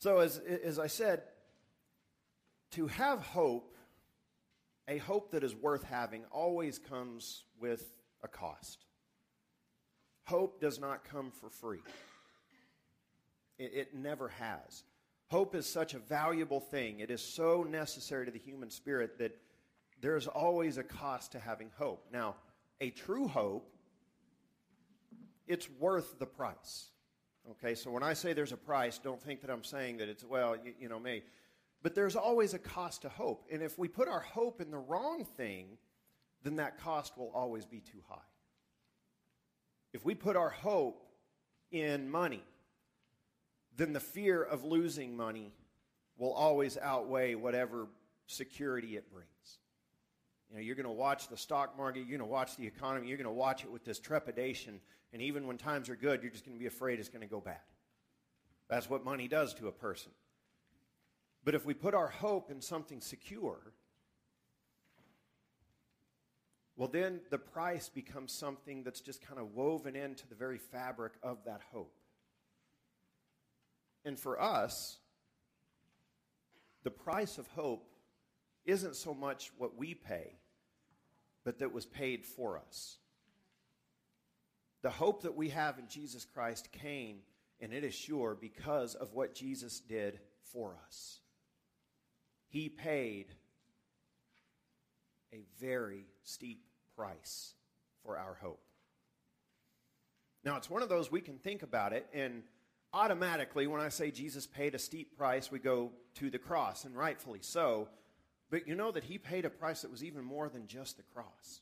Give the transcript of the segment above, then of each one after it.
So, as, as I said, to have hope, a hope that is worth having, always comes with a cost. Hope does not come for free, it, it never has. Hope is such a valuable thing. It is so necessary to the human spirit that there's always a cost to having hope. Now, a true hope, it's worth the price. Okay, so when I say there's a price, don't think that I'm saying that it's, well, you, you know, me. But there's always a cost to hope. And if we put our hope in the wrong thing, then that cost will always be too high. If we put our hope in money, then the fear of losing money will always outweigh whatever security it brings. You know, you're going to watch the stock market, you're going to watch the economy, you're going to watch it with this trepidation, and even when times are good, you're just going to be afraid it's going to go bad. That's what money does to a person. But if we put our hope in something secure, well, then the price becomes something that's just kind of woven into the very fabric of that hope. And for us, the price of hope isn't so much what we pay, but that was paid for us. The hope that we have in Jesus Christ came, and it is sure because of what Jesus did for us. He paid a very steep price for our hope. Now, it's one of those we can think about it, and automatically, when I say Jesus paid a steep price, we go to the cross, and rightfully so. But you know that he paid a price that was even more than just the cross.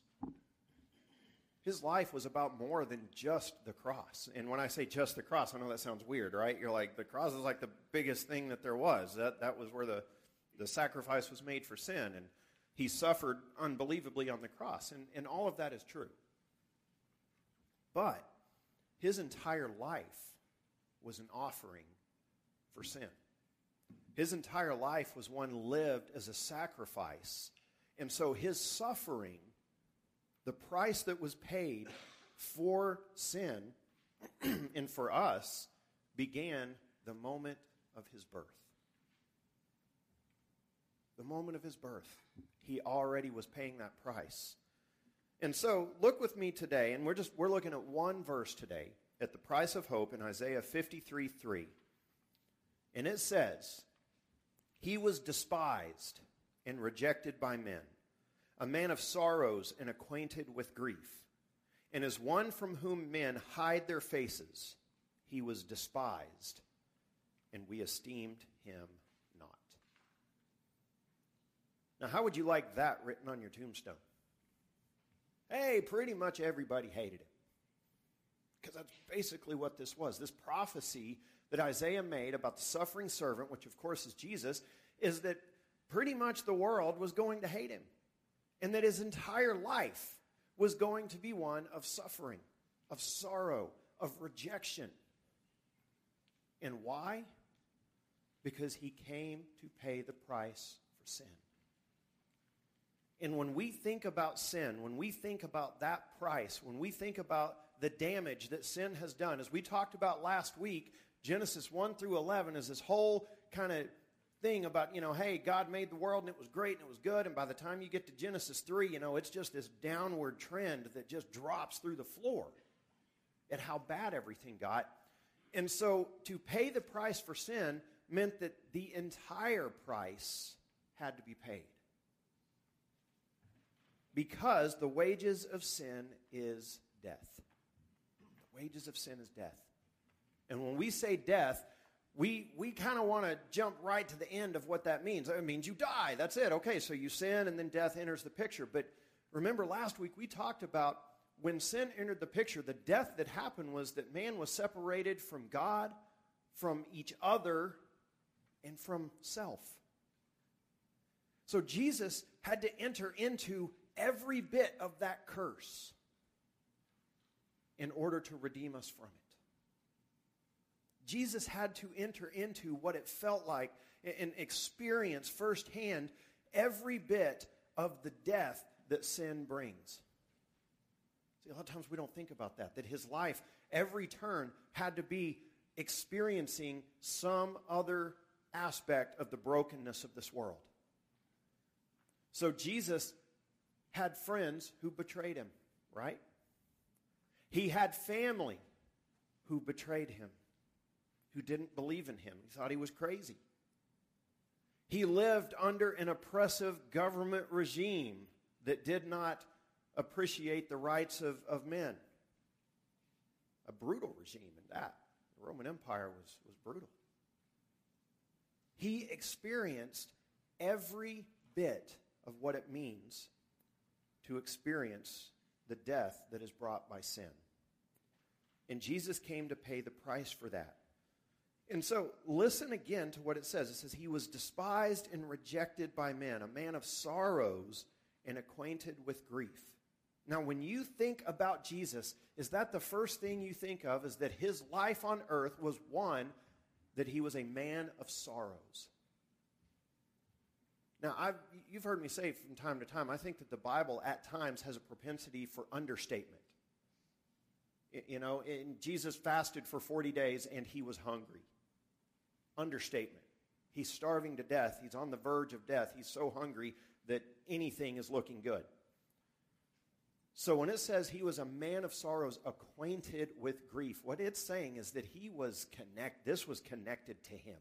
His life was about more than just the cross. And when I say just the cross, I know that sounds weird, right? You're like, the cross is like the biggest thing that there was. That, that was where the, the sacrifice was made for sin. And he suffered unbelievably on the cross. And, and all of that is true. But his entire life was an offering for sin. His entire life was one lived as a sacrifice. And so his suffering, the price that was paid for sin and for us, began the moment of his birth. The moment of his birth. He already was paying that price. And so look with me today, and we're just we're looking at one verse today at the price of hope in Isaiah 53 3. And it says, he was despised and rejected by men, a man of sorrows and acquainted with grief. And as one from whom men hide their faces, he was despised, and we esteemed him not. Now, how would you like that written on your tombstone? Hey, pretty much everybody hated him. Because that's basically what this was. This prophecy that Isaiah made about the suffering servant, which of course is Jesus, is that pretty much the world was going to hate him. And that his entire life was going to be one of suffering, of sorrow, of rejection. And why? Because he came to pay the price for sin. And when we think about sin, when we think about that price, when we think about the damage that sin has done, as we talked about last week, Genesis 1 through 11 is this whole kind of thing about, you know, hey, God made the world and it was great and it was good. And by the time you get to Genesis 3, you know, it's just this downward trend that just drops through the floor at how bad everything got. And so to pay the price for sin meant that the entire price had to be paid. Because the wages of sin is death. The wages of sin is death. And when we say death, we, we kind of want to jump right to the end of what that means. It means you die. That's it. Okay, so you sin and then death enters the picture. But remember, last week we talked about when sin entered the picture, the death that happened was that man was separated from God, from each other, and from self. So Jesus had to enter into every bit of that curse in order to redeem us from it. Jesus had to enter into what it felt like and experience firsthand every bit of the death that sin brings. See, a lot of times we don't think about that, that his life, every turn, had to be experiencing some other aspect of the brokenness of this world. So Jesus had friends who betrayed him, right? He had family who betrayed him, who didn't believe in him. He thought he was crazy. He lived under an oppressive government regime that did not appreciate the rights of, of men. A brutal regime in that. The Roman Empire was, was brutal. He experienced every bit of what it means to experience the death that is brought by sin. And Jesus came to pay the price for that. And so, listen again to what it says. It says, He was despised and rejected by men, a man of sorrows and acquainted with grief. Now, when you think about Jesus, is that the first thing you think of? Is that his life on earth was one that he was a man of sorrows? Now, I've, you've heard me say from time to time, I think that the Bible at times has a propensity for understatement. You know, Jesus fasted for 40 days and he was hungry. Understatement. He's starving to death. He's on the verge of death. He's so hungry that anything is looking good. So when it says he was a man of sorrows, acquainted with grief, what it's saying is that he was connect. This was connected to him,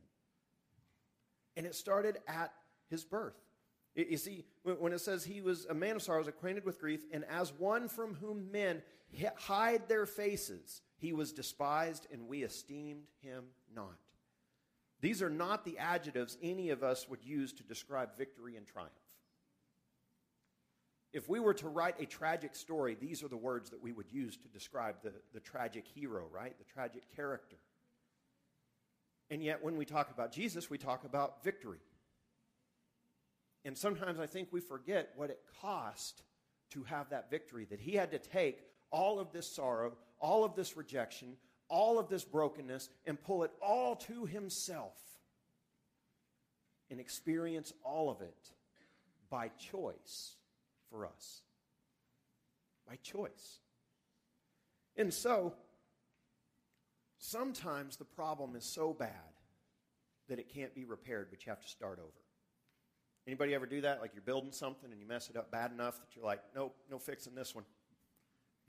and it started at his birth. You see, when it says he was a man of sorrows, acquainted with grief, and as one from whom men hide their faces, he was despised, and we esteemed him not. These are not the adjectives any of us would use to describe victory and triumph. If we were to write a tragic story, these are the words that we would use to describe the, the tragic hero, right? The tragic character. And yet, when we talk about Jesus, we talk about victory. And sometimes I think we forget what it cost to have that victory, that he had to take all of this sorrow, all of this rejection, all of this brokenness, and pull it all to himself and experience all of it by choice for us. By choice. And so, sometimes the problem is so bad that it can't be repaired, but you have to start over. Anybody ever do that? Like you're building something and you mess it up bad enough that you're like, nope, no fixing this one.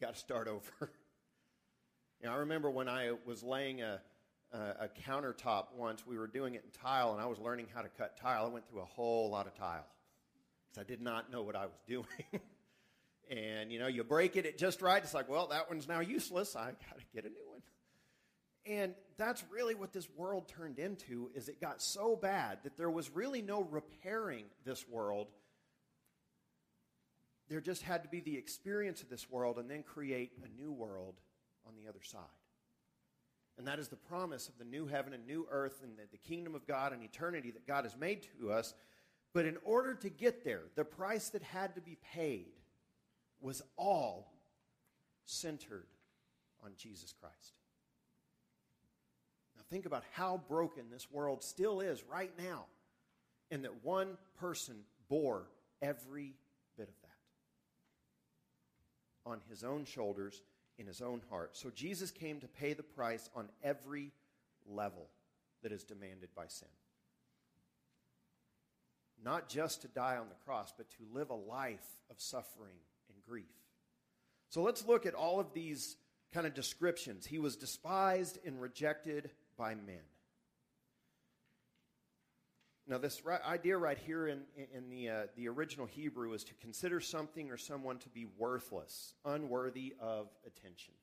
Got to start over. you know, I remember when I was laying a, a, a countertop once, we were doing it in tile, and I was learning how to cut tile. I went through a whole lot of tile because I did not know what I was doing. and, you know, you break it, it just right. It's like, well, that one's now useless. I got to get a new one. And that's really what this world turned into is it got so bad that there was really no repairing this world. There just had to be the experience of this world and then create a new world on the other side. And that is the promise of the new heaven and new earth and the, the kingdom of God and eternity that God has made to us. But in order to get there, the price that had to be paid was all centered on Jesus Christ Now, think about how broken this world still is right now, and that one person bore every bit of that on his own shoulders, in his own heart. So Jesus came to pay the price on every level that is demanded by sin. Not just to die on the cross, but to live a life of suffering and grief. So let's look at all of these kind of descriptions. He was despised and rejected by men. Now, this idea right here in, in the, uh, the original Hebrew is to consider something or someone to be worthless, unworthy of attention.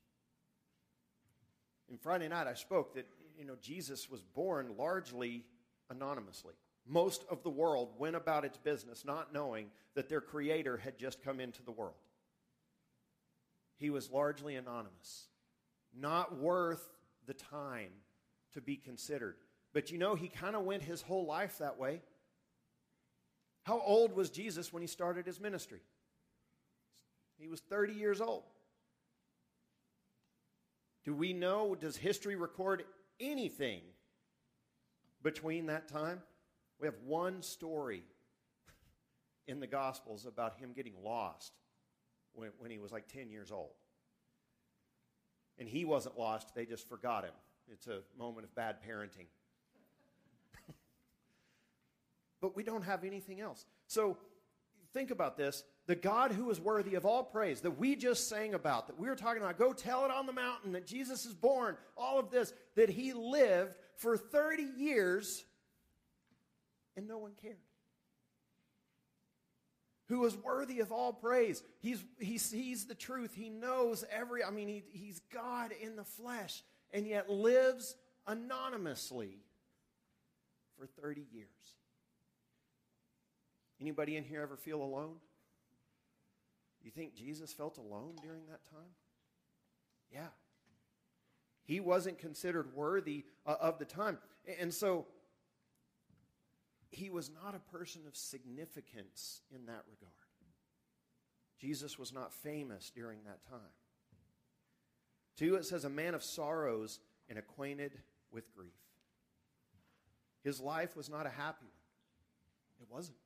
In Friday night, I spoke that you know Jesus was born largely anonymously. Most of the world went about its business not knowing that their Creator had just come into the world. He was largely anonymous, not worth the time to be considered. But you know, he kind of went his whole life that way. How old was Jesus when he started his ministry? He was 30 years old. Do we know, does history record anything between that time? We have one story in the Gospels about him getting lost when, when he was like 10 years old. And he wasn't lost, they just forgot him. It's a moment of bad parenting. But we don't have anything else. So think about this. The God who is worthy of all praise that we just sang about, that we were talking about, go tell it on the mountain that Jesus is born, all of this, that he lived for 30 years and no one cared. Who is worthy of all praise. He's, he sees the truth. He knows every, I mean, he, he's God in the flesh and yet lives anonymously for 30 years. Anybody in here ever feel alone? You think Jesus felt alone during that time? Yeah. He wasn't considered worthy uh, of the time. And so he was not a person of significance in that regard. Jesus was not famous during that time. Two, it says, a man of sorrows and acquainted with grief. His life was not a happy one. It wasn't.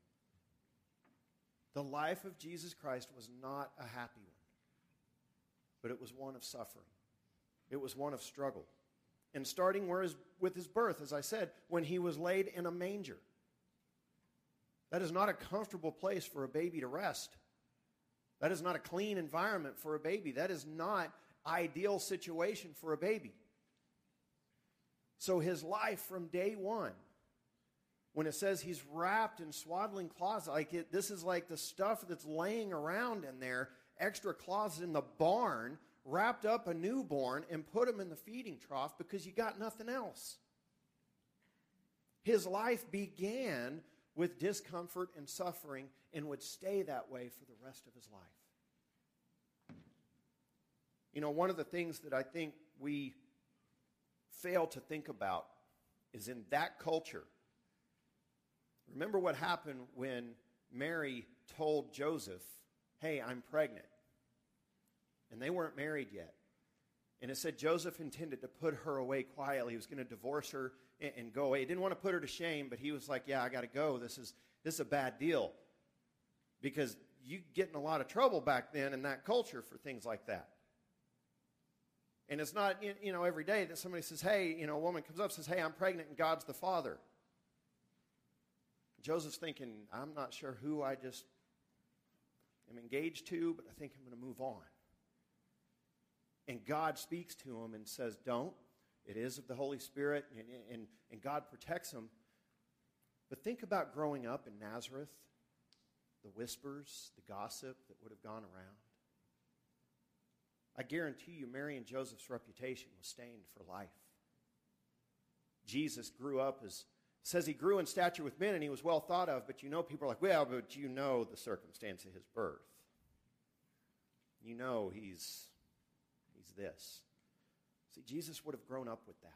The life of Jesus Christ was not a happy one, but it was one of suffering. It was one of struggle. And starting his, with his birth, as I said, when he was laid in a manger. That is not a comfortable place for a baby to rest. That is not a clean environment for a baby. That is not ideal situation for a baby. So his life from day one when it says he's wrapped in swaddling cloths, like it, this is like the stuff that's laying around in there, extra cloths in the barn, wrapped up a newborn and put him in the feeding trough because you got nothing else. His life began with discomfort and suffering and would stay that way for the rest of his life. You know, one of the things that I think we fail to think about is in that culture Remember what happened when Mary told Joseph, Hey, I'm pregnant. And they weren't married yet. And it said Joseph intended to put her away quietly. He was going to divorce her and, and, go away. He didn't want to put her to shame, but he was like, Yeah, I got to go. This is, this is a bad deal. Because you get in a lot of trouble back then in that culture for things like that. And it's not, you know, every day that somebody says, Hey, you know, a woman comes up and says, Hey, I'm pregnant and God's the father. Joseph's thinking, I'm not sure who I just am engaged to, but I think I'm going to move on. And God speaks to him and says, Don't. It is of the Holy Spirit, and, and, and God protects him. But think about growing up in Nazareth, the whispers, the gossip that would have gone around. I guarantee you, Mary and Joseph's reputation was stained for life. Jesus grew up as says he grew in stature with men and he was well thought of, but you know, people are like, well, but you know the circumstance of his birth. You know he's, he's this. See, Jesus would have grown up with that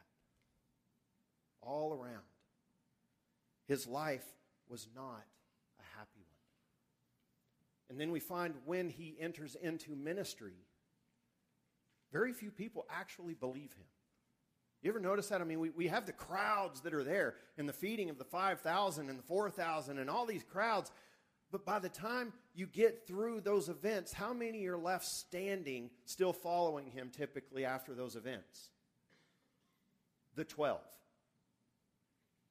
all around. His life was not a happy one. And then we find when he enters into ministry, very few people actually believe him. You ever notice that? I mean, we, we have the crowds that are there and the feeding of the 5,000 and the 4,000 and all these crowds. But by the time you get through those events, how many are left standing, still following him typically after those events? The 12.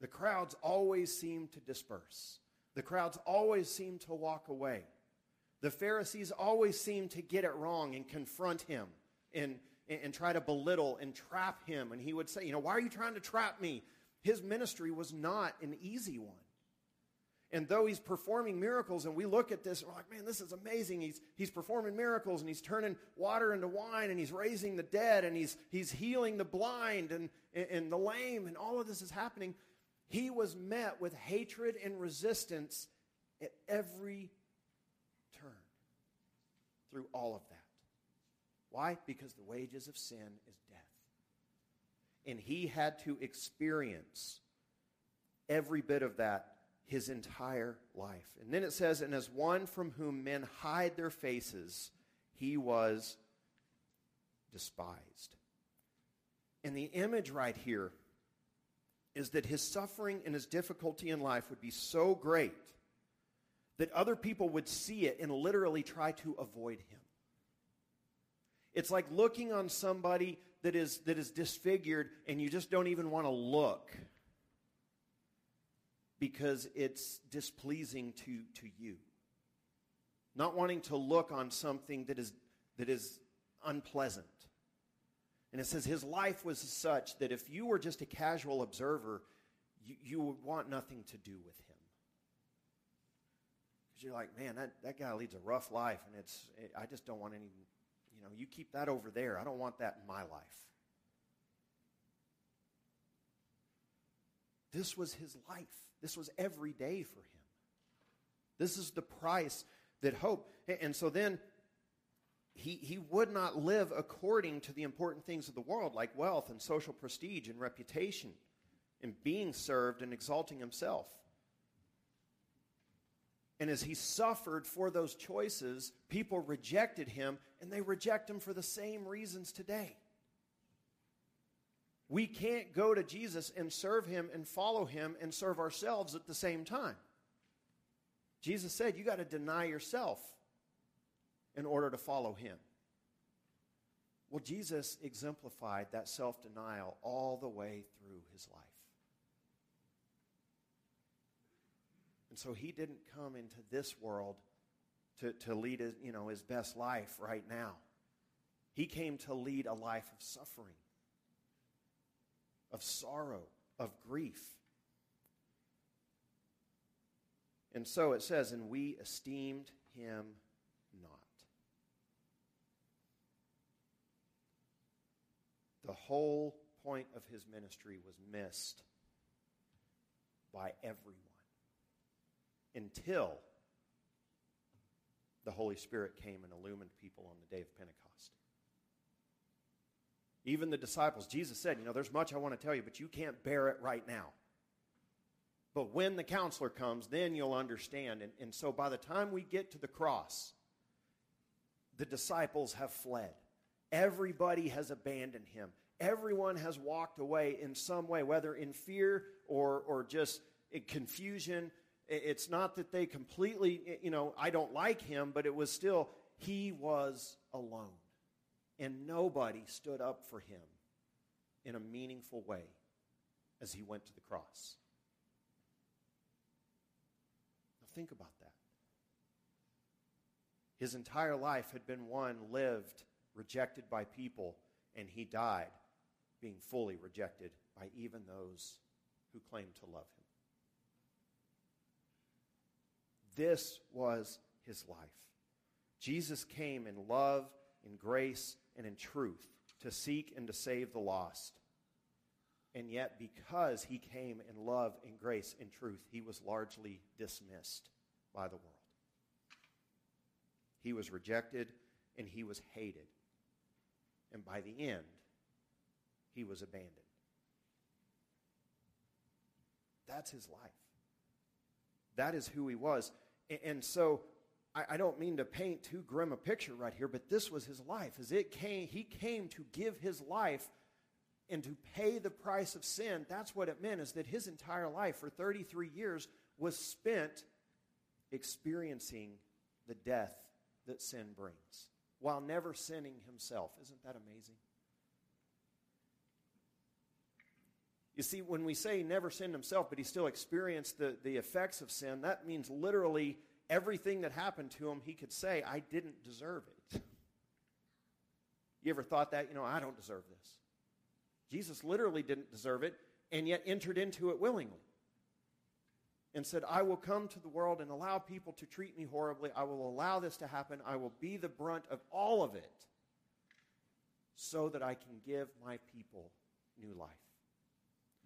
The crowds always seem to disperse, the crowds always seem to walk away. The Pharisees always seem to get it wrong and confront him and and, and try to belittle and trap him. And he would say, You know, why are you trying to trap me? His ministry was not an easy one. And though he's performing miracles, and we look at this, and we're like, man, this is amazing. He's, he's performing miracles, and he's turning water into wine, and he's raising the dead, and he's, he's healing the blind and, and the lame, and all of this is happening. He was met with hatred and resistance at every turn through all of that. Why? Because the wages of sin is death. And he had to experience every bit of that his entire life. And then it says, And as one from whom men hide their faces, he was despised. And the image right here is that his suffering and his difficulty in life would be so great that other people would see it and literally try to avoid him. It's like looking on somebody that is, that is disfigured and you just don't even want to look because it's displeasing to, to you. Not wanting to look on something that is, that is unpleasant. And it says his life was such that if you were just a casual observer, you, you would want nothing to do with him. Because you're like, man, that, that guy leads a rough life, and it's, it, I just don't want any, know, you keep that over there. I don't want that in my life. This was his life. This was every day for him. This is the price that hope. And so then he, he would not live according to the important things of the world, like wealth and social prestige and reputation, and being served and exalting himself. And as he suffered for those choices, people rejected him, and they reject him for the same reasons today. We can't go to Jesus and serve him and follow him and serve ourselves at the same time. Jesus said, You got to deny yourself in order to follow him. Well, Jesus exemplified that self denial all the way through his life. And so he didn't come into this world to, to lead his, you know, his best life right now. He came to lead a life of suffering, of sorrow, of grief. And so it says, and we esteemed him not. The whole point of his ministry was missed by everyone until the Holy Spirit came and illumined people on the day of Pentecost. Even the disciples, Jesus said, You know, there's much I want to tell you, but you can't bear it right now. But when the counselor comes, then you'll understand. And, and so by the time we get to the cross, the disciples have fled. Everybody has abandoned him. Everyone has walked away in some way, whether in fear or, or just confusion it's not that they completely, you know, I don't like him, but it was still, he was alone. And nobody stood up for him in a meaningful way as he went to the cross. Now, think about that. His entire life had been one lived rejected by people, and he died being fully rejected by even those who claimed to love him. This was his life. Jesus came in love, in grace, and in truth to seek and to save the lost. And yet, because he came in love, in grace, in truth, he was largely dismissed by the world. He was rejected and he was hated. And by the end, he was abandoned. That's his life. That is who he was. And so I, don't mean to paint too grim a picture right here, but this was his life. As it came, he came to give his life and to pay the price of sin. That's what it meant, is that his entire life for 33 years was spent experiencing the death that sin brings while never sinning himself. Isn't that amazing? You see, when we say he never sinned himself, but he still experienced the, the effects of sin, that means literally everything that happened to him, he could say, I didn't deserve it. You ever thought that? You know, I don't deserve this. Jesus literally didn't deserve it, and yet entered into it willingly. And said, I will come to the world and allow people to treat me horribly. I will allow this to happen. I will be the brunt of all of it so that I can give my people new life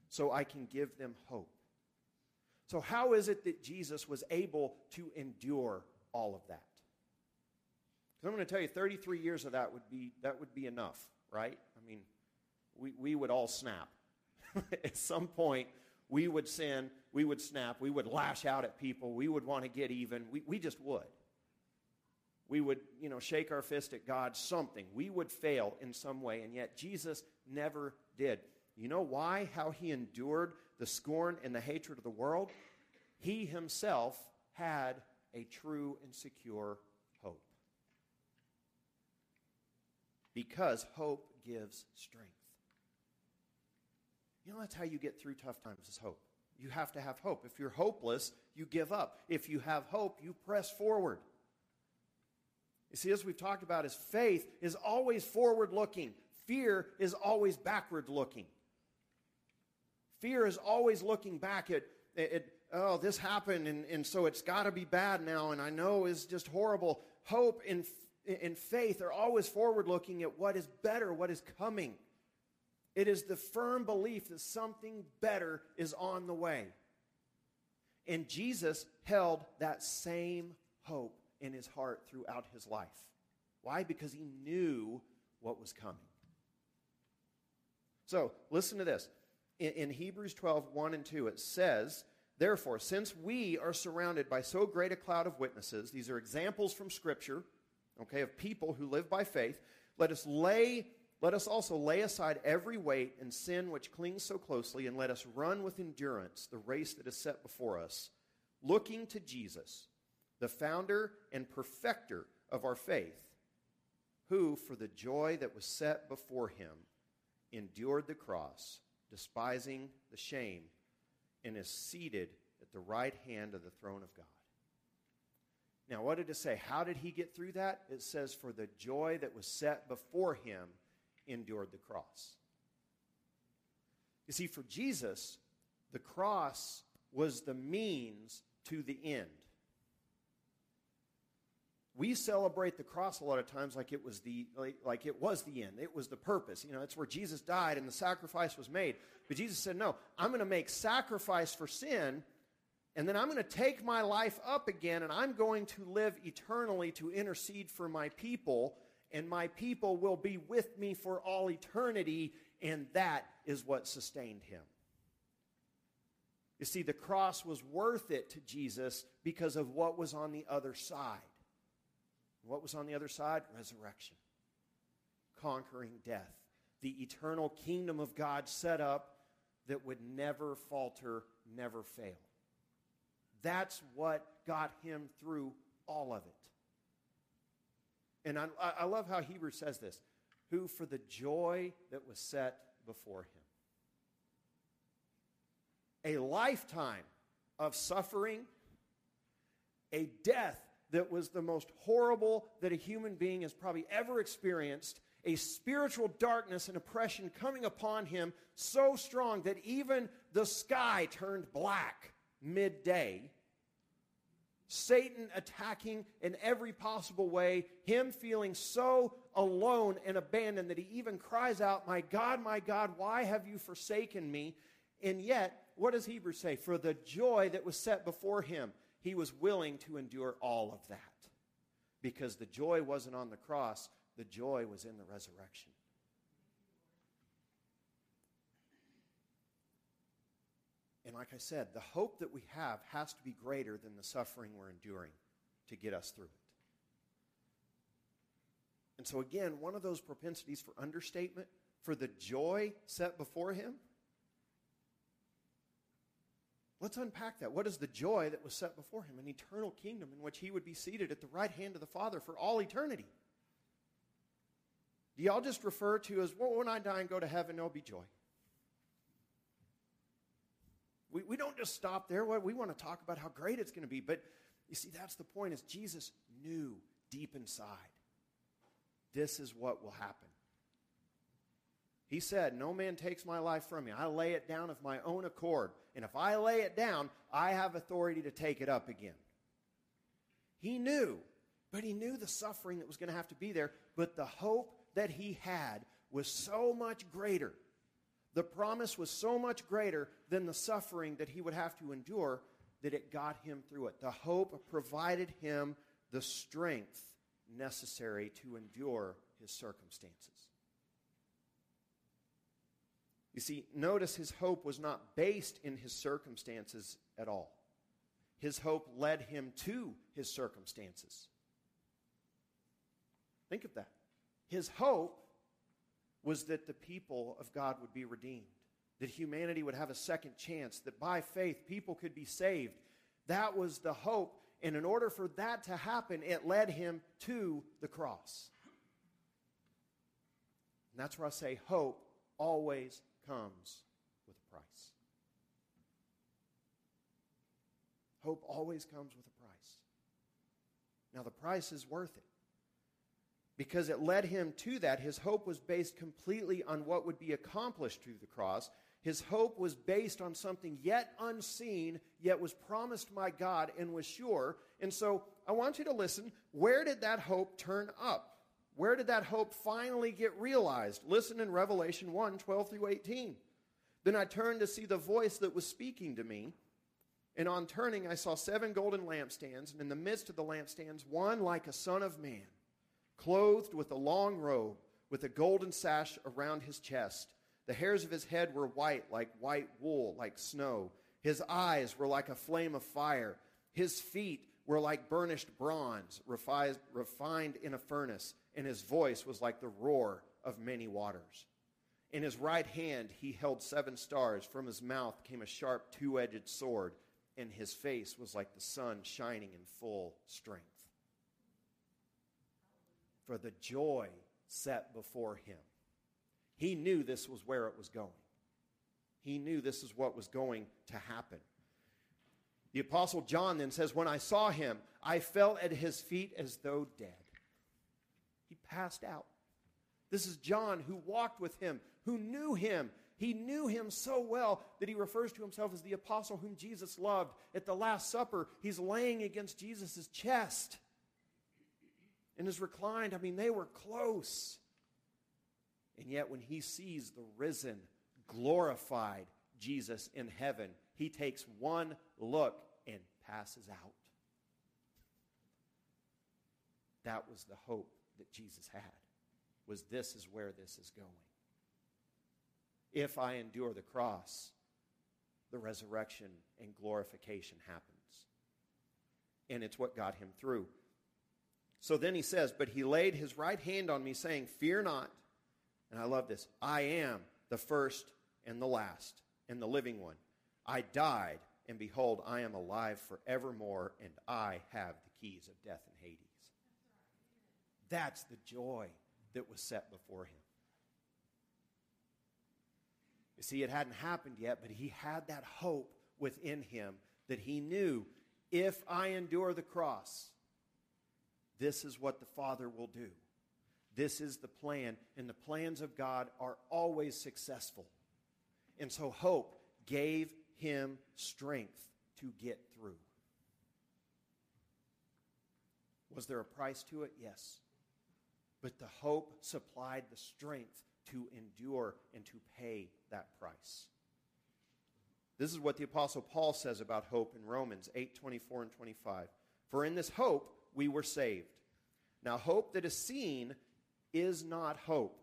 so I can give them hope. So, how is it that Jesus was able to endure all of that? Because I'm going to tell you, 33 years of that would be, that would be enough, right? I mean, we, we would all snap. at some point, we would sin, we would snap, we would lash out at people, we would want to get even. We, we just would. We would, you know, shake our fist at God, something. We would fail in some way, and yet Jesus never did. You know why? How he endured the scorn and the hatred of the world? He himself had a true and secure hope. Because hope gives strength. You know, that's how you get through tough times, is hope. You have to have hope. If you're hopeless, you give up. If you have hope, you press forward. You see, as we've talked about, is faith is always forward looking. Fear is always backward looking. Fear is always looking back at, at oh, this happened, and, and so it's got to be bad now, and I know is just horrible. Hope and, and faith are always forward looking at what is better, what is coming. It is the firm belief that something better is on the way. And Jesus held that same hope in his heart throughout his life. Why? Because he knew what was coming. So, listen to this. In, in, Hebrews 12, 1 and 2, it says, Therefore, since we are surrounded by so great a cloud of witnesses, these are examples from Scripture, okay, of people who live by faith, let us lay let us also lay aside every weight and sin which clings so closely, and let us run with endurance the race that is set before us, looking to Jesus, the founder and perfecter of our faith, who, for the joy that was set before him, endured the cross, despising the shame, and is seated at the right hand of the throne of God. Now, what did it say? How did he get through that? It says, For the joy that was set before him, endured the cross. You see, for Jesus, the cross was the means to the end. We celebrate the cross a lot of times like it was the like, like it was the end. It was the purpose. You know, it's where Jesus died and the sacrifice was made. But Jesus said, "No, I'm going to make sacrifice for sin." And then I'm going to take my life up again and I'm going to live eternally to intercede for my people and my people will be with me for all eternity, and that is what sustained him. You see, the cross was worth it to Jesus because of what was on the other side. What was on the other side? Resurrection, conquering death, the eternal kingdom of God set up that would never falter, never fail. That's what got him through all of it. And I, I love how Hebrews says this who for the joy that was set before him. A lifetime of suffering, a death that was the most horrible that a human being has probably ever experienced, a spiritual darkness and oppression coming upon him so strong that even the sky turned black midday Satan attacking in every possible way, him feeling so alone and abandoned that he even cries out, My God, my God, why have you forsaken me? And yet, what does Hebrews say? For the joy that was set before him, he was willing to endure all of that. Because the joy wasn't on the cross, the joy was in the resurrection. And like I said, the hope that we have has to be greater than the suffering we're enduring to get us through it. And so, again, one of those propensities for understatement, for the joy set before him. Let's unpack that. What is the joy that was set before him? An eternal kingdom in which he would be seated at the right hand of the Father for all eternity. Do y'all just refer to as, well, when I die and go to heaven, there'll be joy? We, we don't just stop there. We want to talk about how great it's going to be. But you see, that's the point is Jesus knew deep inside this is what will happen. He said, No man takes my life from me. I lay it down of my own accord. And if I lay it down, I have authority to take it up again. He knew, but he knew the suffering that was going to have to be there. But the hope that he had was so much greater the promise was so much greater than the suffering that he would have to endure that it got him through it. The hope provided him the strength necessary to endure his circumstances. You see, notice his hope was not based in his circumstances at all. His hope led him to his circumstances. Think of that. His hope was that the people of God would be redeemed, that humanity would have a second chance, that by faith people could be saved. That was the hope. And in order for that to happen, it led him to the cross. And that's where I say hope always comes with a price. Hope always comes with a price. Now, the price is worth it because it led him to that. His hope was based completely on what would be accomplished through the cross. His hope was based on something yet unseen, yet was promised by God and was sure. And so I want you to listen. Where did that hope turn up? Where did that hope finally get realized? Listen in Revelation 1 12 through 18. Then I turned to see the voice that was speaking to me. And on turning, I saw seven golden lampstands, and in the midst of the lampstands, one like a son of man, clothed with a long robe, with a golden sash around his chest. The hairs of his head were white, like white wool, like snow. His eyes were like a flame of fire. His feet were like burnished bronze, refined in a furnace, and his voice was like the roar of many waters. In his right hand he held seven stars. From his mouth came a sharp two edged sword and his face was like the sun shining in full strength. For the joy set before him, he knew this was where it was going. He knew this is what was going to happen. The Apostle John then says, When I saw him, I fell at his feet as though dead. Passed out. This is John who walked with him, who knew him, he knew him so well that he refers to himself as the apostle whom Jesus loved. At the Last Supper, he's laying against Jesus' chest and is reclined. I mean, they were close. And yet, when he sees the risen, glorified Jesus in heaven, he takes one look and passes out. That was the hope that Jesus had. Was this is where this is going if I endure the cross, the resurrection and glorification happens. And it's what got him through. So then he says, But he laid his right hand on me, saying, Fear not. And I love this I am the first and the last and the living one. I died, and behold, I am alive forevermore, and I have the keys of death and Hades. That's the joy that was set before him. You see, it hadn't happened yet, but he had that hope within him that he knew if I endure the cross, this is what the Father will do. This is the plan, and the plans of God are always successful. And so hope gave him strength to get through. Was there a price to it? Yes. But the hope supplied the strength to endure and to pay that price. This is what the apostle Paul says about hope in Romans 8:24 and 25. For in this hope we were saved. Now hope that is seen is not hope.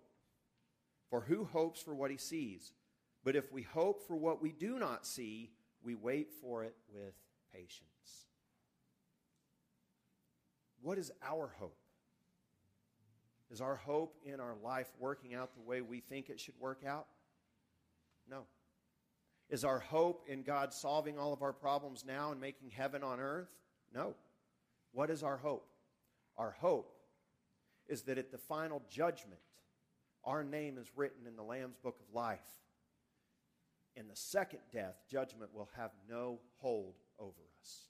For who hopes for what he sees? But if we hope for what we do not see, we wait for it with patience. What is our hope? Is our hope in our life working out the way we think it should work out? No. Is our hope in God solving all of our problems now and making heaven on earth? No. What is our hope? Our hope is that at the final judgment, our name is written in the Lamb's book of life. In the second death, judgment will have no hold over us.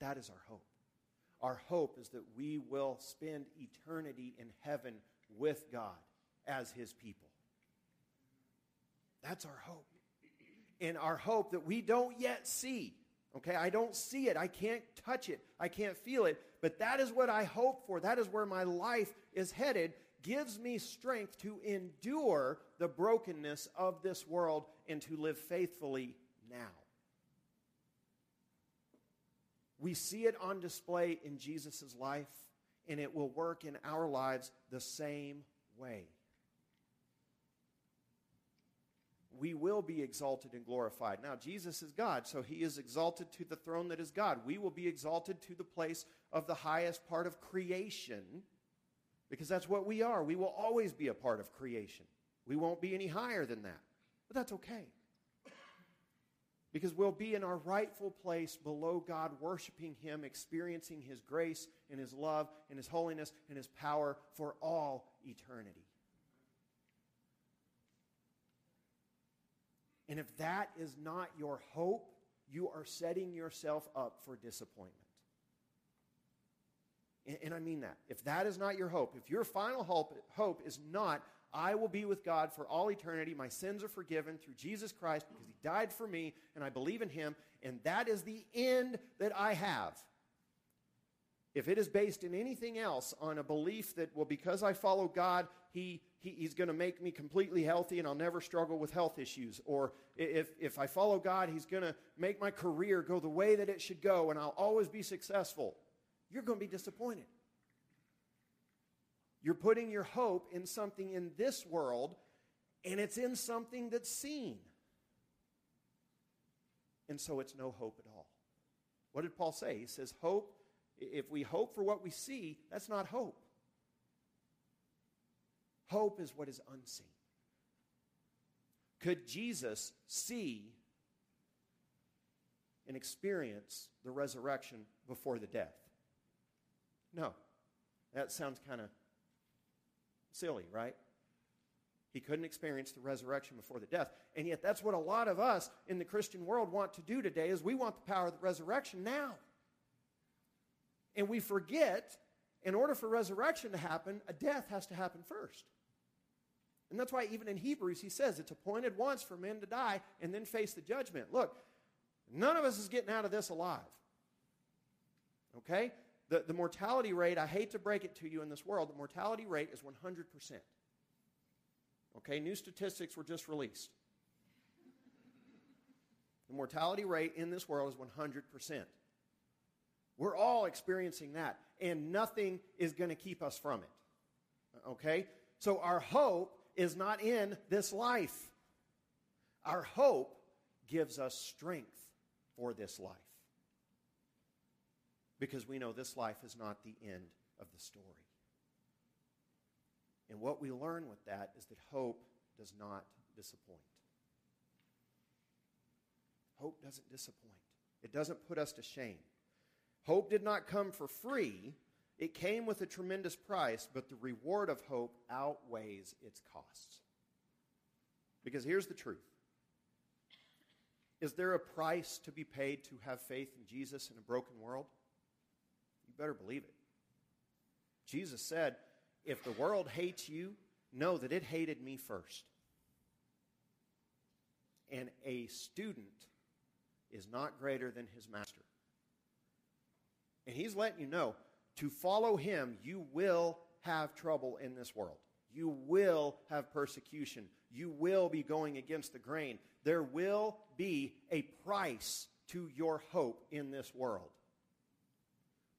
That is our hope. Our hope is that we will spend eternity in heaven with God as his people. That's our hope. And our hope that we don't yet see. Okay, I don't see it. I can't touch it. I can't feel it. But that is what I hope for. That is where my life is headed. Gives me strength to endure the brokenness of this world and to live faithfully now. We see it on display in Jesus' life, and it will work in our lives the same way. We will be exalted and glorified. Now, Jesus is God, so he is exalted to the throne that is God. We will be exalted to the place of the highest part of creation because that's what we are. We will always be a part of creation. We won't be any higher than that. But that's okay because we'll be in our rightful place below God, worshiping Him, experiencing His grace and His love and His holiness and His power for all eternity. And if that is not your hope, you are setting yourself up for disappointment. And, I mean that. If that is not your hope, if your final hope, hope is not, I will be with God for all eternity, my sins are forgiven through Jesus Christ because he died for me and I believe in him, and that is the end that I have. If it is based in anything else on a belief that, well, because I follow God, he, he, He's going to make me completely healthy and I'll never struggle with health issues, or if, if I follow God, He's going to make my career go the way that it should go and I'll always be successful, you're going to be disappointed. You're putting your hope in something in this world, and it's in something that's seen. And so it's no hope at all. What did Paul say? He says, Hope if we hope for what we see, that's not hope. Hope is what is unseen. Could Jesus see and experience the resurrection before the death? No. That sounds kind of silly, right? He couldn't experience the resurrection before the death. And yet that's what a lot of us in the Christian world want to do today is we want the power of the resurrection now. And we forget, in order for resurrection to happen, a death has to happen first. And that's why, even in Hebrews, he says it's appointed once for men to die and then face the judgment. Look, none of us is getting out of this alive. Okay? The, the mortality rate, I hate to break it to you in this world, the mortality rate is 100%. Okay? New statistics were just released. The mortality rate in this world is 100%. We're all experiencing that, and nothing is going to keep us from it. Okay? So our hope is not in this life. Our hope gives us strength for this life. Because we know this life is not the end of the story. And what we learn with that is that hope does not disappoint. Hope doesn't disappoint, it doesn't put us to shame. Hope did not come for free. It came with a tremendous price, but the reward of hope outweighs its costs. Because here's the truth Is there a price to be paid to have faith in Jesus in a broken world? Better believe it. Jesus said, If the world hates you, know that it hated me first. And a student is not greater than his master. And he's letting you know to follow him, you will have trouble in this world. You will have persecution. You will be going against the grain. There will be a price to your hope in this world.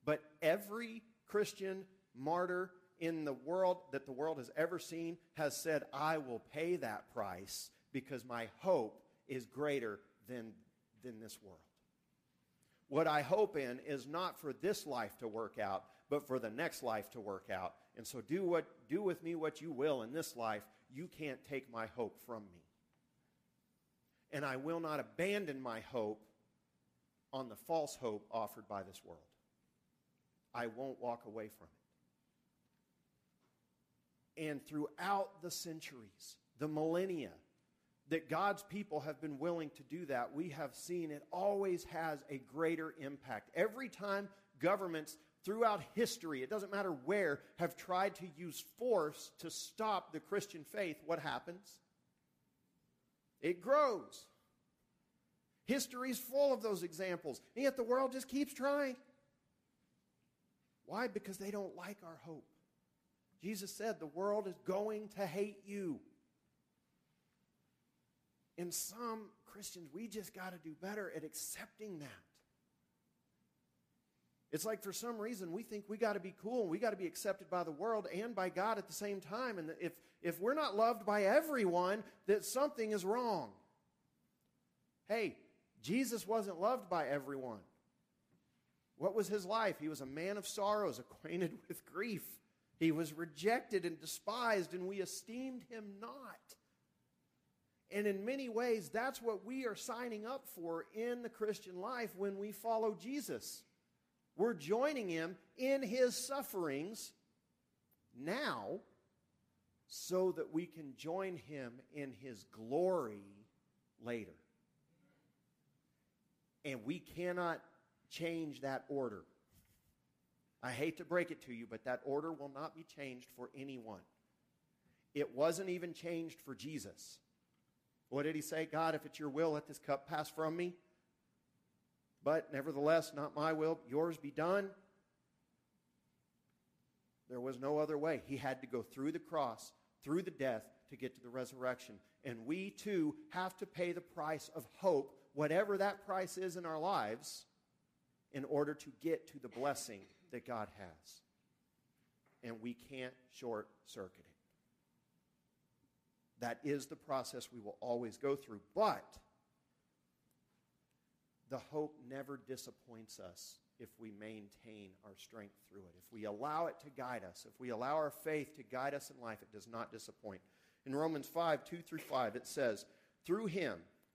But every Christian martyr in the world that the world has ever seen has said, I will pay that price because my hope is greater than, than this world. What I hope in is not for this life to work out, but for the next life to work out. And so do what do with me what you will in this life. You can't take my hope from me. And I will not abandon my hope on the false hope offered by this world. I won't walk away from it. And throughout the centuries, the millennia, that God's people have been willing to do that, we have seen it always has a greater impact. Every time governments throughout history, it doesn't matter where, have tried to use force to stop the Christian faith, what happens? It grows. History is full of those examples, and yet the world just keeps trying. Why? Because they don't like our hope. Jesus said, The world is going to hate you. And some Christians, we just got to do better at accepting that. It's like for some reason we think we got to be cool and we got to be accepted by the world and by God at the same time. And if, if we're not loved by everyone, that something is wrong. Hey, Jesus wasn't loved by everyone. What was his life? He was a man of sorrows, acquainted with grief. He was rejected and despised, and we esteemed him not. And in many ways, that's what we are signing up for in the Christian life when we follow Jesus. We're joining him in his sufferings now so that we can join him in his glory later. And we cannot change that order. I hate to break it to you, but that order will not be changed for anyone. It wasn't even changed for Jesus. What did he say? God, if it's your will, let this cup pass from me. But nevertheless, not my will, yours be done. There was no other way. He had to go through the cross, through the death, to get to the resurrection. And we too have to pay the price of hope, whatever that price is in our lives, in order to get to the blessing that God has. And we can't short circuit it. That is the process we will always go through. But the hope never disappoints us if we maintain our strength through it. If we allow it to guide us, if we allow our faith to guide us in life, it does not disappoint. In Romans 5 2 through 5, it says, Through him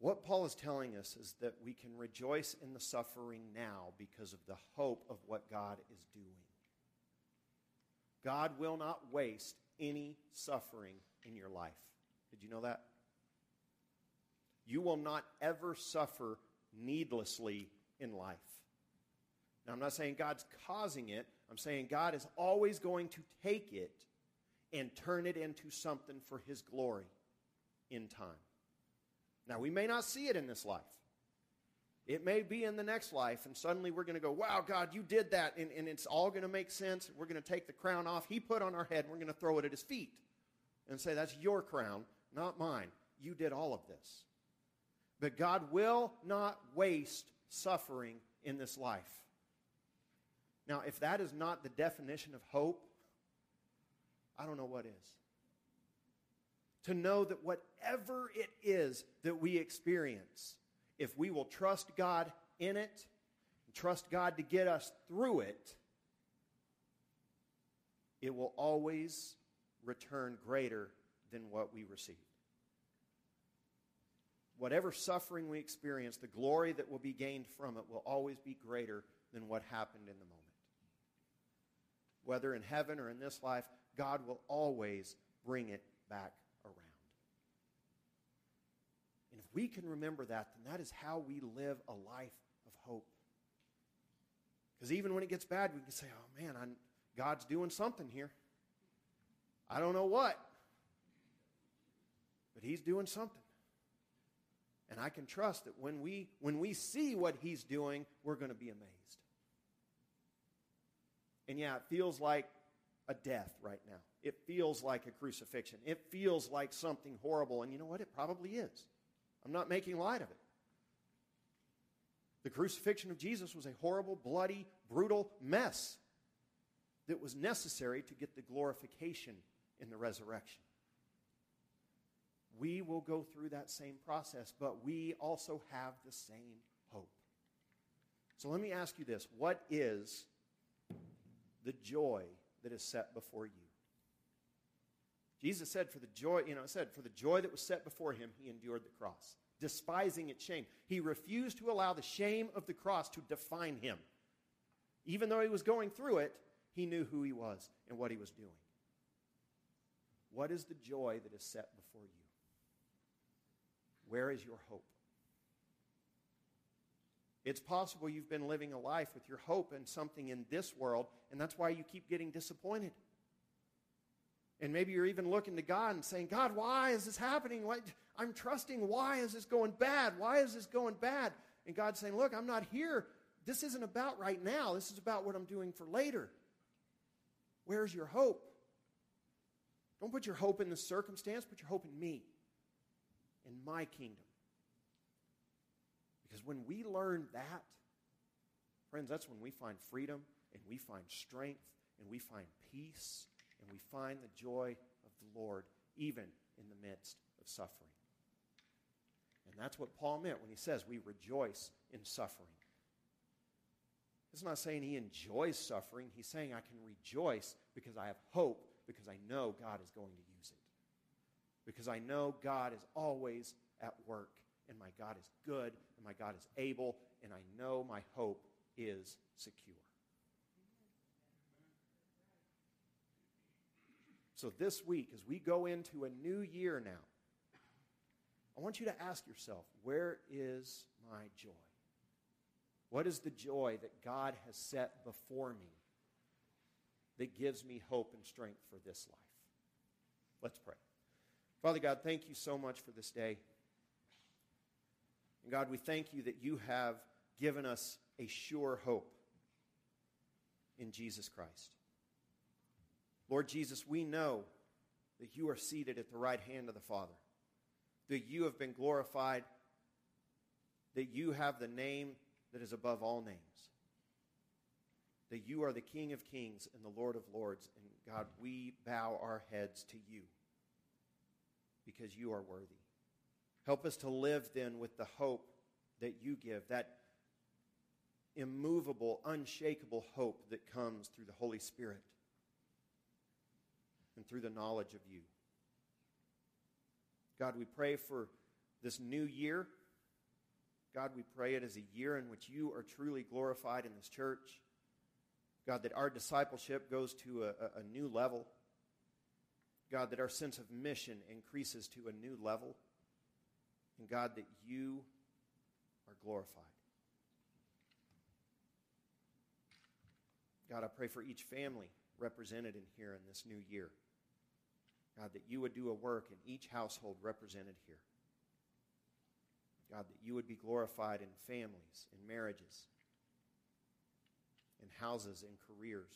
What Paul is telling us is that we can rejoice in the suffering now because of the hope of what God is doing. God will not waste any suffering in your life. Did you know that? You will not ever suffer needlessly in life. Now, I'm not saying God's causing it. I'm saying God is always going to take it and turn it into something for His glory in time. Now, we may not see it in this life. It may be in the next life, and suddenly we're going to go, Wow, God, you did that, and, and it's all going to make sense. We're going to take the crown off He put on our head, and we're going to throw it at His feet and say, That's your crown, not mine. You did all of this. But God will not waste suffering in this life. Now, if that is not the definition of hope, I don't know what is. To know that whatever it is that we experience, if we will trust God in it, and trust God to get us through it, it will always return greater than what we received. Whatever suffering we experience, the glory that will be gained from it will always be greater than what happened in the moment. Whether in heaven or in this life, God will always bring it back if we can remember that, then that is how we live a life of hope. Because even when it gets bad, we can say, oh man, I'm, God's doing something here. I don't know what, but He's doing something. And I can trust that when we, when we see what He's doing, we're going to be amazed. And yeah, it feels like a death right now. It feels like a crucifixion. It feels like something horrible. And you know what? It probably is. I'm not making light of it. The crucifixion of Jesus was a horrible, bloody, brutal mess that was necessary to get the glorification in the resurrection. We will go through that same process, but we also have the same hope. So let me ask you this what is the joy that is set before you? Jesus said, for the joy, you know, said, for the joy that was set before him, he endured the cross, despising its shame. He refused to allow the shame of the cross to define him. Even though he was going through it, he knew who he was and what he was doing. What is the joy that is set before you? Where is your hope? It's possible you've been living a life with your hope in something in this world, and that's why you keep getting disappointed. And maybe you're even looking to God and saying, God, why is this happening? Why, I'm trusting. Why is this going bad? Why is this going bad? And God's saying, Look, I'm not here. This isn't about right now. This is about what I'm doing for later. Where's your hope? Don't put your hope in the circumstance, put your hope in me, in my kingdom. Because when we learn that, friends, that's when we find freedom and we find strength and we find peace and we find the joy of the Lord even in the midst of suffering. And that's what Paul meant when he says we rejoice in suffering. It's not saying he enjoys suffering. He's saying I can rejoice because I have hope, because I know God is going to use it. Because I know God is always at work, and my God is good, and my God is able, and I know my hope is secure. So, this week, as we go into a new year now, I want you to ask yourself where is my joy? What is the joy that God has set before me that gives me hope and strength for this life? Let's pray. Father God, thank you so much for this day. And God, we thank you that you have given us a sure hope in Jesus Christ. Lord Jesus, we know that you are seated at the right hand of the Father, that you have been glorified, that you have the name that is above all names. That you are the King of kings and the Lord of lords. And God, we bow our heads to you because you are worthy. Help us to live then with the hope that you give, that immovable, unshakable hope that comes through the Holy Spirit and through the knowledge of you. God, we pray for this new year. God, we pray it is a year in which you are truly glorified in this church. God, that our discipleship goes to a, a, new level. God, that our sense of mission increases to a new level. And God, that you are glorified. God, I pray for each family represented in here in this new year. God, that you would do a work in each household represented here. God, that you would be glorified in families, in marriages, in houses, in careers.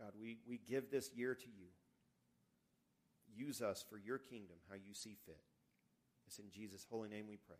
God, we, we give this year to you. Use us for your kingdom, how you see fit. It's in Jesus' holy name we pray.